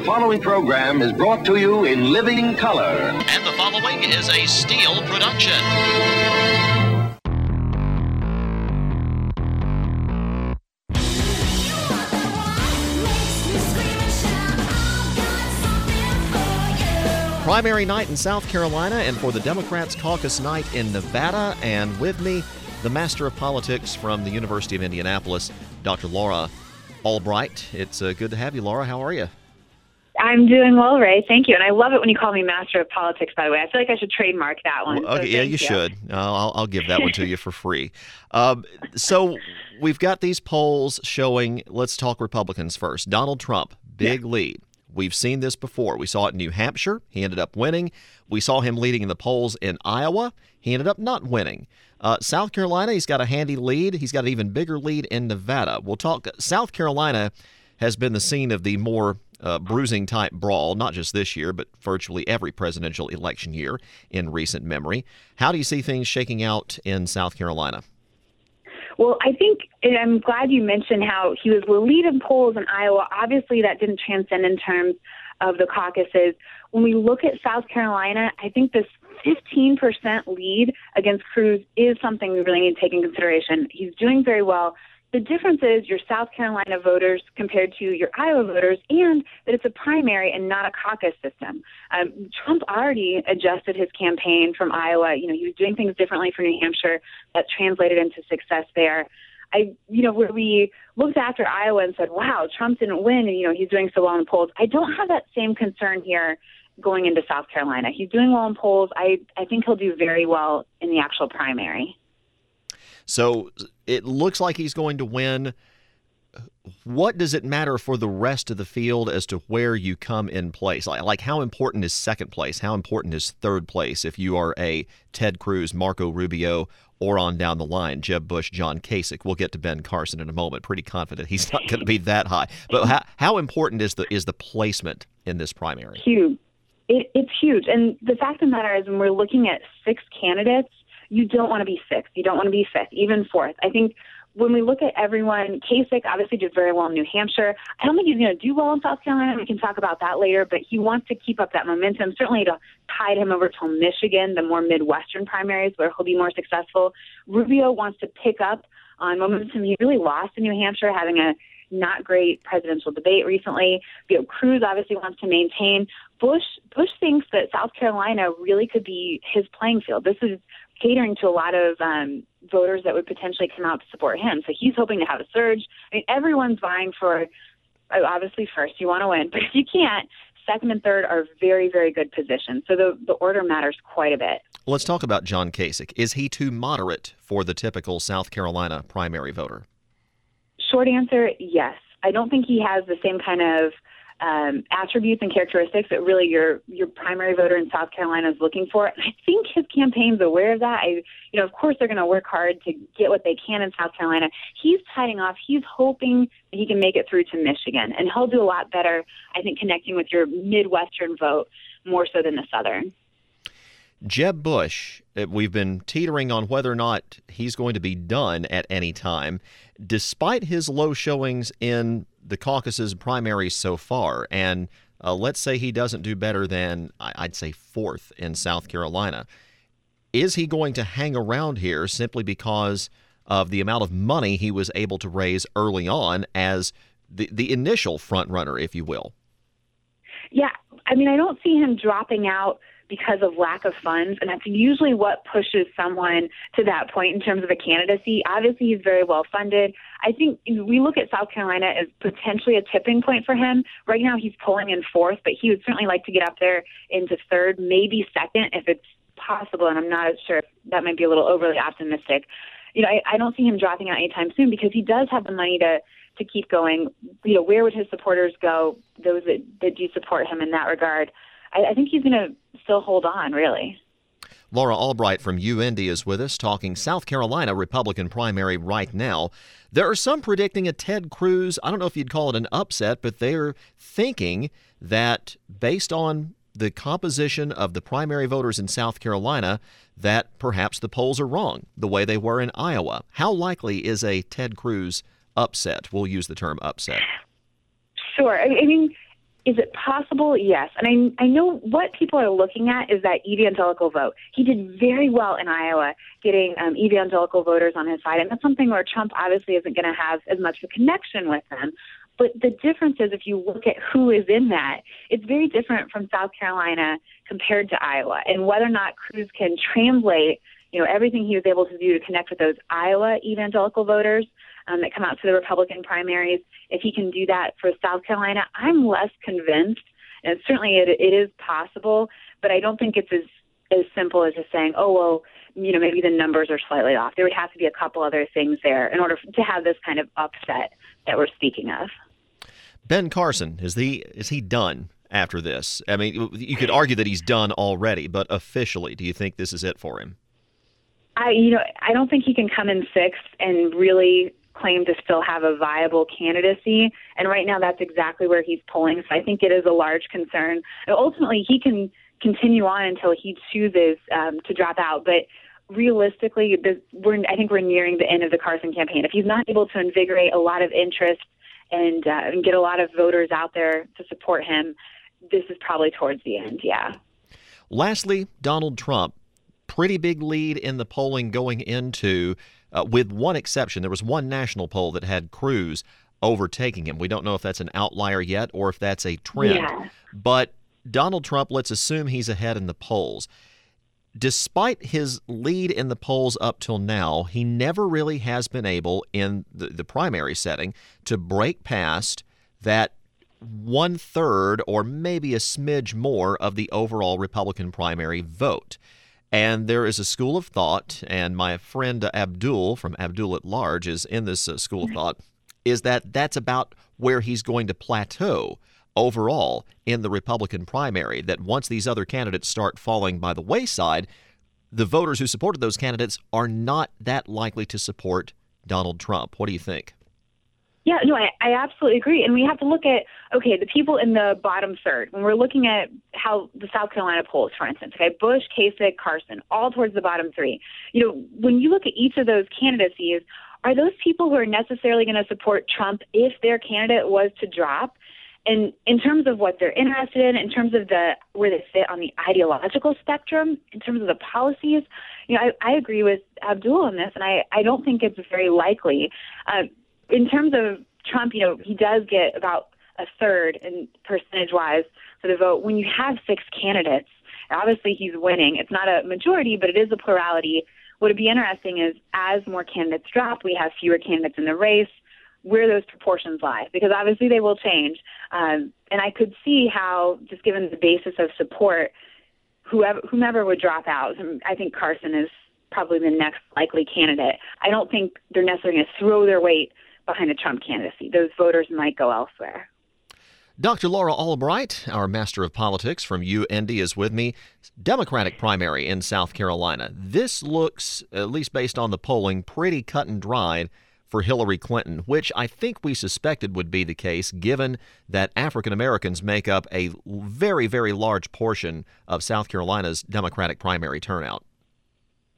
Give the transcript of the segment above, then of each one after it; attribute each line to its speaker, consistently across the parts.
Speaker 1: The following program is brought to you in living color.
Speaker 2: And the following is a Steel production. Primary night in South Carolina and for the Democrats caucus night in Nevada. And with me, the master of politics from the University of Indianapolis, Dr. Laura Albright. It's uh, good to have you, Laura. How are you?
Speaker 3: I'm doing well, Ray. Thank you. And I love it when you call me master of politics, by the way. I feel like I should trademark that one.
Speaker 2: Well, okay,
Speaker 3: so
Speaker 2: yeah, you, you, should. I'll, I'll give that one to you for free. Um, so we've got these polls showing, let's talk Republicans first. Donald Trump, big yeah. lead. We've seen this before. We saw it in New Hampshire. He ended up winning. We saw him leading in the polls in Iowa. He ended up not winning. Uh, South Carolina, he's got a handy lead. He's got an even bigger lead in Nevada. We'll talk. South Carolina has been the scene of the more uh, bruising type brawl, not just this year, but virtually every presidential election year in recent memory. How do you see things shaking out in South Carolina?
Speaker 3: Well, I think I'm glad you mentioned how he was the lead in polls in Iowa. Obviously, that didn't transcend in terms of the caucuses. When we look at South Carolina, I think this 15% lead against Cruz is something we really need to take in consideration. He's doing very well. The difference is your South Carolina voters compared to your Iowa voters, and that it's a primary and not a caucus system. Um, Trump already adjusted his campaign from Iowa. You know, he was doing things differently for New Hampshire. That translated into success there. I, you know, where we looked after Iowa and said, wow, Trump didn't win, and, you know, he's doing so well in the polls. I don't have that same concern here going into South Carolina. He's doing well in polls. I, I think he'll do very well in the actual primary.
Speaker 2: So it looks like he's going to win. What does it matter for the rest of the field as to where you come in place? Like, like how important is second place? How important is third place if you are a Ted Cruz, Marco Rubio, or on down the line, Jeb Bush, John Kasich? We'll get to Ben Carson in a moment. Pretty confident he's not going to be that high. But how, how important is the is the placement in this primary?
Speaker 3: Huge. It, it's huge. And the fact of the matter is, when we're looking at six candidates, you don't want to be sixth. You don't want to be fifth, even fourth. I think when we look at everyone, Kasich obviously did very well in New Hampshire. I don't think he's going to do well in South Carolina. We can talk about that later, but he wants to keep up that momentum. Certainly to tide him over to Michigan, the more Midwestern primaries where he'll be more successful. Rubio wants to pick up on momentum. He really lost in New Hampshire, having a not great presidential debate recently. You know, Cruz obviously wants to maintain. Bush Bush thinks that South Carolina really could be his playing field. This is catering to a lot of um, voters that would potentially come out to support him. So he's hoping to have a surge. I mean, everyone's vying for, uh, obviously, first, you want to win. But if you can't, second and third are very, very good positions. So the, the order matters quite a bit.
Speaker 2: Let's talk about John Kasich. Is he too moderate for the typical South Carolina primary voter?
Speaker 3: Short answer yes. I don't think he has the same kind of um, attributes and characteristics that really your your primary voter in South Carolina is looking for. And I think his campaign's aware of that. I, you know, of course they're going to work hard to get what they can in South Carolina. He's tiding off. He's hoping that he can make it through to Michigan, and he'll do a lot better. I think connecting with your Midwestern vote more so than the Southern.
Speaker 2: Jeb Bush, uh, we've been teetering on whether or not he's going to be done at any time, despite his low showings in the caucuses primaries so far. And uh, let's say he doesn't do better than, I'd say, fourth in South Carolina. Is he going to hang around here simply because of the amount of money he was able to raise early on as the, the initial front runner, if you will?
Speaker 3: Yeah, I mean, I don't see him dropping out because of lack of funds. And that's usually what pushes someone to that point in terms of a candidacy. Obviously, he's very well funded. I think we look at South Carolina as potentially a tipping point for him. Right now, he's polling in fourth, but he would certainly like to get up there into third, maybe second if it's possible. And I'm not sure if that might be a little overly optimistic. You know, I, I don't see him dropping out anytime soon because he does have the money to to keep going. You know, where would his supporters go? Those that, that do support him in that regard. I, I think he's going to still hold on, really.
Speaker 2: Laura Albright from UIndy is with us talking South Carolina Republican primary right now. There are some predicting a Ted Cruz, I don't know if you'd call it an upset, but they're thinking that based on the composition of the primary voters in South Carolina, that perhaps the polls are wrong the way they were in Iowa. How likely is a Ted Cruz upset? We'll use the term upset.
Speaker 3: Sure. I mean, Is it possible? Yes. And I, I know what people are looking at is that evangelical vote. He did very well in Iowa getting um, evangelical voters on his side. And that's something where Trump obviously isn't going to have as much of a connection with them. But the difference is if you look at who is in that, it's very different from South Carolina compared to Iowa. And whether or not Cruz can translate, you know, everything he was able to do to connect with those Iowa evangelical voters um, that come out to the Republican primaries, if he can do that for South Carolina, I'm less convinced. And certainly it, it is possible, but I don't think it's as as simple as just saying, oh well, you know, maybe the numbers are slightly off. There would have to be a couple other things there in order to have this kind of upset that we're speaking of.
Speaker 2: Ben Carson is he is he done after this? I mean, you could argue that he's done already, but officially, do you think this is it for him?
Speaker 3: I, you know, I don't think he can come in sixth and really claim to still have a viable candidacy. And right now, that's exactly where he's polling. So I think it is a large concern. And ultimately, he can continue on until he chooses um, to drop out. But realistically, we're, I think we're nearing the end of the Carson campaign. If he's not able to invigorate a lot of interest and, uh, and get a lot of voters out there to support him, this is probably towards the end. Yeah.
Speaker 2: Lastly, Donald Trump, pretty big lead in the polling going into uh, with one exception. There was one national poll that had Cruz overtaking him. We don't know if that's an outlier yet or if that's a trend.
Speaker 3: Yeah.
Speaker 2: But Donald Trump, let's assume he's ahead in the polls. Despite his lead in the polls up till now, he never really has been able in the, the primary setting to break past that one third or maybe a smidge more of the overall Republican primary vote. And there is a school of thought, and my friend Abdul from Abdul at Large is in this uh, school of thought, is that that's about where he's going to plateau overall in the Republican primary. That once these other candidates start falling by the wayside, the voters who supported those candidates are not that likely to support Donald Trump. What do you think?
Speaker 3: Yeah, no, I, I absolutely agree. And we have to look at, okay, the people in the bottom third, when we're looking at how the South Carolina polls, for instance, okay, Bush, Kasich, Carson, all towards the bottom three. You know, when you look at each of those candidacies, are those people who are necessarily going to support Trump if their candidate was to drop? And in terms of what they're interested in, in terms of the where they fit on the ideological spectrum, in terms of the policies, you know, I, I agree with Abdul on this, and I, I don't think it's very likely. Uh, in terms of Trump, you know, he does get about a third in percentage wise for the vote. When you have six candidates, obviously he's winning. It's not a majority, but it is a plurality. What would be interesting is as more candidates drop, we have fewer candidates in the race. Where those proportions lie, because obviously they will change. Um, and I could see how, just given the basis of support, whoever whomever would drop out. I think Carson is probably the next likely candidate. I don't think they're necessarily going to throw their weight behind a Trump candidacy. Those voters might go elsewhere.
Speaker 2: Dr. Laura Albright, our master of politics from UIndy, is with me. Democratic primary in South Carolina. This looks, at least based on the polling, pretty cut and dried for Hillary Clinton, which I think we suspected would be the case given that African Americans make up a very, very large portion of South Carolina's Democratic primary turnout.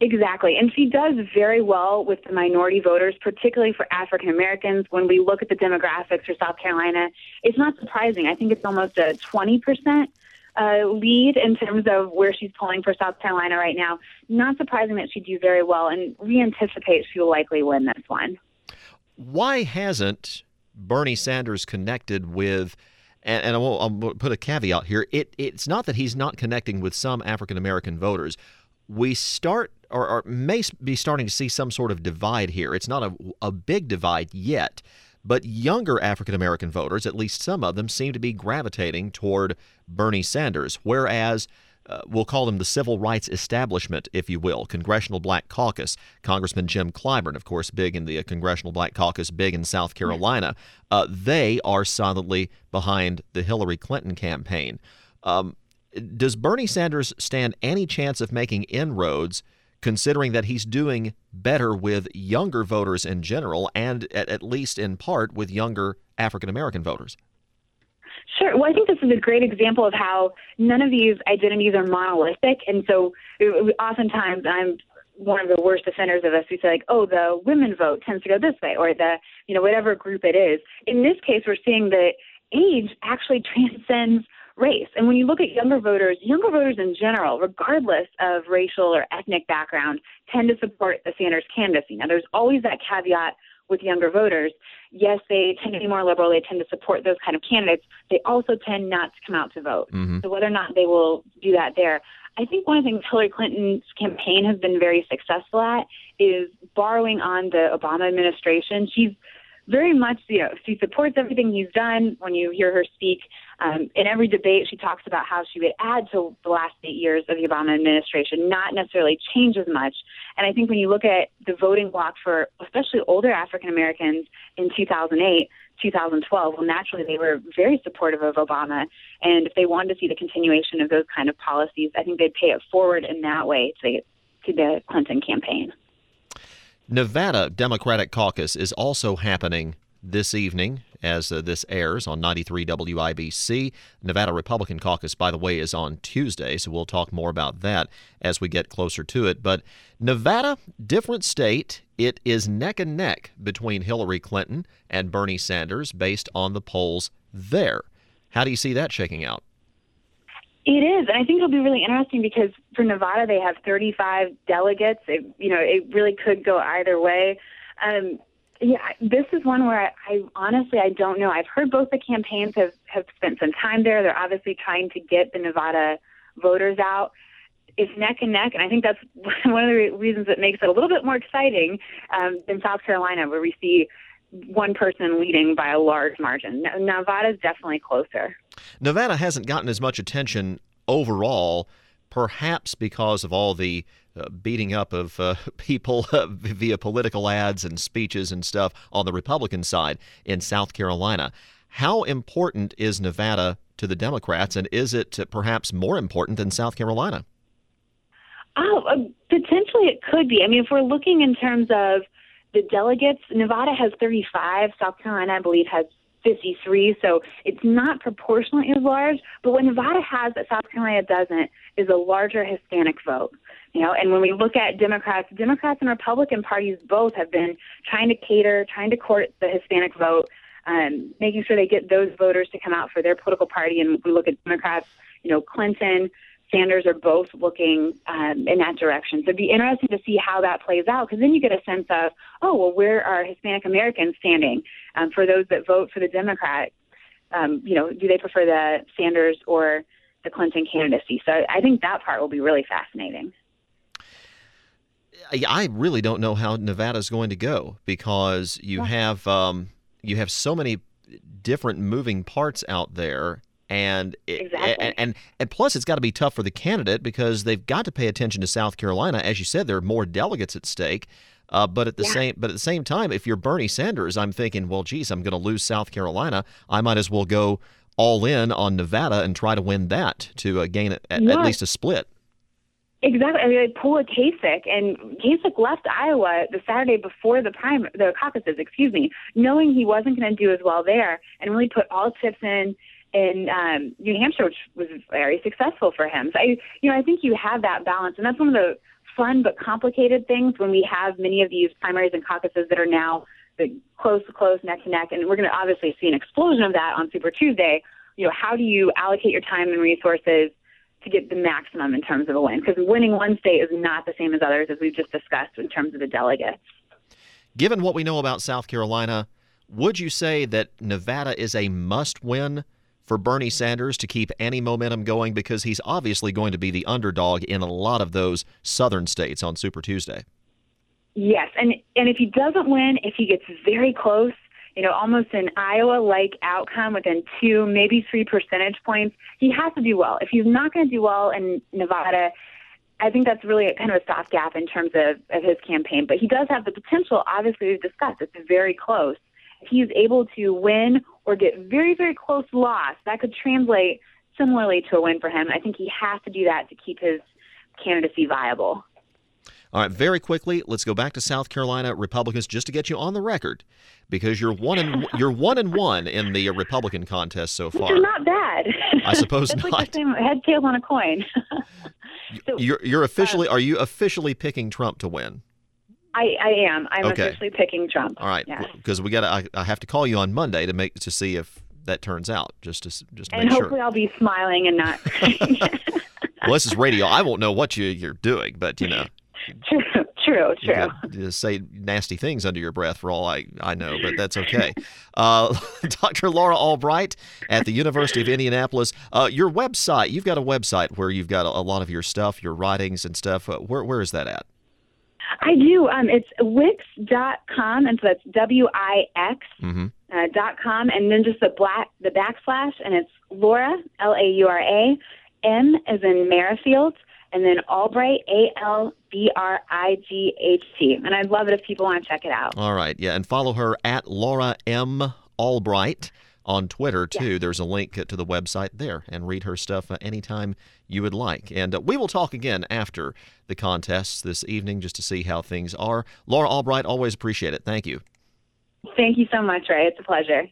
Speaker 3: Exactly. And she does very well with the minority voters, particularly for African Americans. When we look at the demographics for South Carolina, it's not surprising. I think it's almost a 20% uh, lead in terms of where she's polling for South Carolina right now. Not surprising that she'd do very well, and we anticipate she will likely win this one.
Speaker 2: Why hasn't Bernie Sanders connected with? And, and I'll, I'll put a caveat here. It, it's not that he's not connecting with some African American voters we start or, or, may be starting to see some sort of divide here. It's not a, a big divide yet, but younger African American voters, at least some of them, seem to be gravitating toward Bernie Sanders, whereas uh, we'll call them the civil rights establishment, if you will, Congressional Black Caucus. Congressman Jim Clyburn, of course, big in the uh, Congressional Black Caucus, big in South Carolina. Uh, they are solidly behind the Hillary Clinton campaign. Um, does Bernie Sanders stand any chance of making inroads, considering that he's doing better with younger voters in general, and at, at least in part with younger African American voters?
Speaker 3: Sure. Well, I think this is a great example of how none of these identities are monolithic. And so uh, oftentimes I'm one of the worst offenders of us We say like, oh, the women vote tends to go this way or the, you know, whatever group it is. In this case, we're seeing that age actually transcends race. And when you look at younger voters, younger voters in general, regardless of racial or ethnic background, tend to support the Sanders candidacy. Now, there's always that caveat with younger voters. Yes, they tend to be more liberal. They tend to support those kind of candidates. They also tend not to come out to vote.
Speaker 2: Mm-hmm.
Speaker 3: So whether or not they will do that there, I think one of the things Hillary Clinton's campaign has been very successful at is borrowing on the Obama administration. She's very much, you know, she supports everything he's done. When you hear her speak um, in every debate, she talks about how she would add to the last eight years of the Obama administration, not necessarily change as much. And I think when you look at the voting bloc for especially older African Americans in 2008, 2012, well, naturally they were very supportive of Obama. And if they wanted to see the continuation of those kind of policies, I think they'd pay it forward in that way to, to the Clinton campaign.
Speaker 2: Nevada Democratic Caucus is also happening this evening as uh, this airs on 93 WIBC. Nevada Republican Caucus, by the way, is on Tuesday, so we'll talk more about that as we get closer to it. But Nevada, different state. It is neck and neck between Hillary Clinton and Bernie Sanders based on the polls there. How do you see that shaking out?
Speaker 3: It is, and I think it'll be really interesting because for Nevada they have 35 delegates. It, you know, it really could go either way. Um, yeah, this is one where I, I honestly I don't know. I've heard both the campaigns have have spent some time there. They're obviously trying to get the Nevada voters out. It's neck and neck, and I think that's one of the reasons that makes it a little bit more exciting um, than South Carolina, where we see one person leading by a large margin. Nevada is definitely closer.
Speaker 2: Nevada hasn't gotten as much attention overall, perhaps because of all the uh, beating up of uh, people uh, via political ads and speeches and stuff on the Republican side in South Carolina. How important is Nevada to the Democrats, and is it perhaps more important than South Carolina?
Speaker 3: Oh, uh, potentially it could be. I mean, if we're looking in terms of the delegates, Nevada has 35. South Carolina, I believe, has 53. So it's not proportionally as large. But what Nevada has that South Carolina doesn't is a larger Hispanic vote. You know, and when we look at Democrats, Democrats and Republican parties both have been trying to cater, trying to court the Hispanic vote, um, making sure they get those voters to come out for their political party. And we look at Democrats, you know, Clinton, Sanders are both looking um, in that direction. So it'd be interesting to see how that plays out because then you get a sense of, oh, well, where are Hispanic Americans standing um, for those that vote for the Democrat? Um, you know, do they prefer the Sanders or the Clinton candidacy? So I think that part will be really fascinating.
Speaker 2: I really don't know how Nevada is going to go because you yeah. have um, you have so many different moving parts out there and
Speaker 3: exactly.
Speaker 2: and, and and plus it's got to be tough for the candidate because they've got to pay attention to South Carolina as you said there are more delegates at stake uh, but at the
Speaker 3: yeah.
Speaker 2: same but at the same time if you're Bernie Sanders I'm thinking well geez I'm going to lose South Carolina I might as well go all in on Nevada and try to win that to uh, gain at,
Speaker 3: yeah.
Speaker 2: at least a split
Speaker 3: Exactly. I mean, they pull a Kasich, and Kasich left Iowa the Saturday before the prime, the caucuses, excuse me, knowing he wasn't going to do as well there, and really put all chips in in um, New Hampshire, which was very successful for him. So I, you know, I think you have that balance, and that's one of the fun but complicated things when we have many of these primaries and caucuses that are now close to close, neck to neck, and we're going to obviously see an explosion of that on Super Tuesday. You know, how do you allocate your time and resources to get the maximum in terms of a win? Because winning one state is not the same as others, as we've just discussed in terms of the delegates.
Speaker 2: Given what we know about South Carolina, would you say that Nevada is a must win for Bernie Sanders to keep any momentum going because he's obviously going to be the underdog in a lot of those southern states on Super Tuesday.
Speaker 3: Yes, and and if he doesn't win, if he gets very close, you know, almost an Iowa-like outcome within two, maybe three percentage points, he has to do well. If he's not going to do well in Nevada, I think that's really kind of a stopgap in terms of, of his campaign. But he does have the potential. Obviously, we've discussed it's very close If he's able to win or get very, very close loss, that could translate similarly to a win for him. I think he has to do that to keep his candidacy viable.
Speaker 2: All right, very quickly, let's go back to South Carolina Republicans just to get you on the record, because you're one and you're one and one in the Republican contest so far.
Speaker 3: Which not bad.
Speaker 2: I suppose
Speaker 3: it's
Speaker 2: not.
Speaker 3: Like the same head tails on a coin.
Speaker 2: so, you're you're officially uh, are you officially picking Trump to win?
Speaker 3: I, I am. I'm
Speaker 2: okay.
Speaker 3: officially picking Trump.
Speaker 2: All right,
Speaker 3: yeah.
Speaker 2: because we got I, I have to call you on Monday to make to see if that turns out. Just to just to
Speaker 3: and hopefully
Speaker 2: sure.
Speaker 3: I'll be smiling and not.
Speaker 2: Well, this is radio. I won't know what you you're doing, but you know.
Speaker 3: true, true,
Speaker 2: You
Speaker 3: true.
Speaker 2: just say nasty things under your breath for all I, I know, but that's okay. Uh, Dr. Laura Albright at the University of Indianapolis. Uh, your website, you've got a website where you've got a, a lot of your stuff, your writings and stuff. Uh, where, where is that at?
Speaker 3: I do. Um, it's Wix.com, and so that's W I X
Speaker 2: Mm-hmm.
Speaker 3: uh, dot com, and then just the black the backslash, and it's Laura L A U R A M as in Merrifield, and then Albright A L B R I G H T. And I'd love it if people want to check it out.
Speaker 2: All right. Yeah. And follow her at Laura M. Albright on Twitter, too. There's a link to the website there and read her stuff uh, anytime you would like. And uh, we will talk again after the contests this evening just to see how things are. Laura Albright, always appreciate it. Thank you.
Speaker 3: Thank you so much, Ray. It's a pleasure.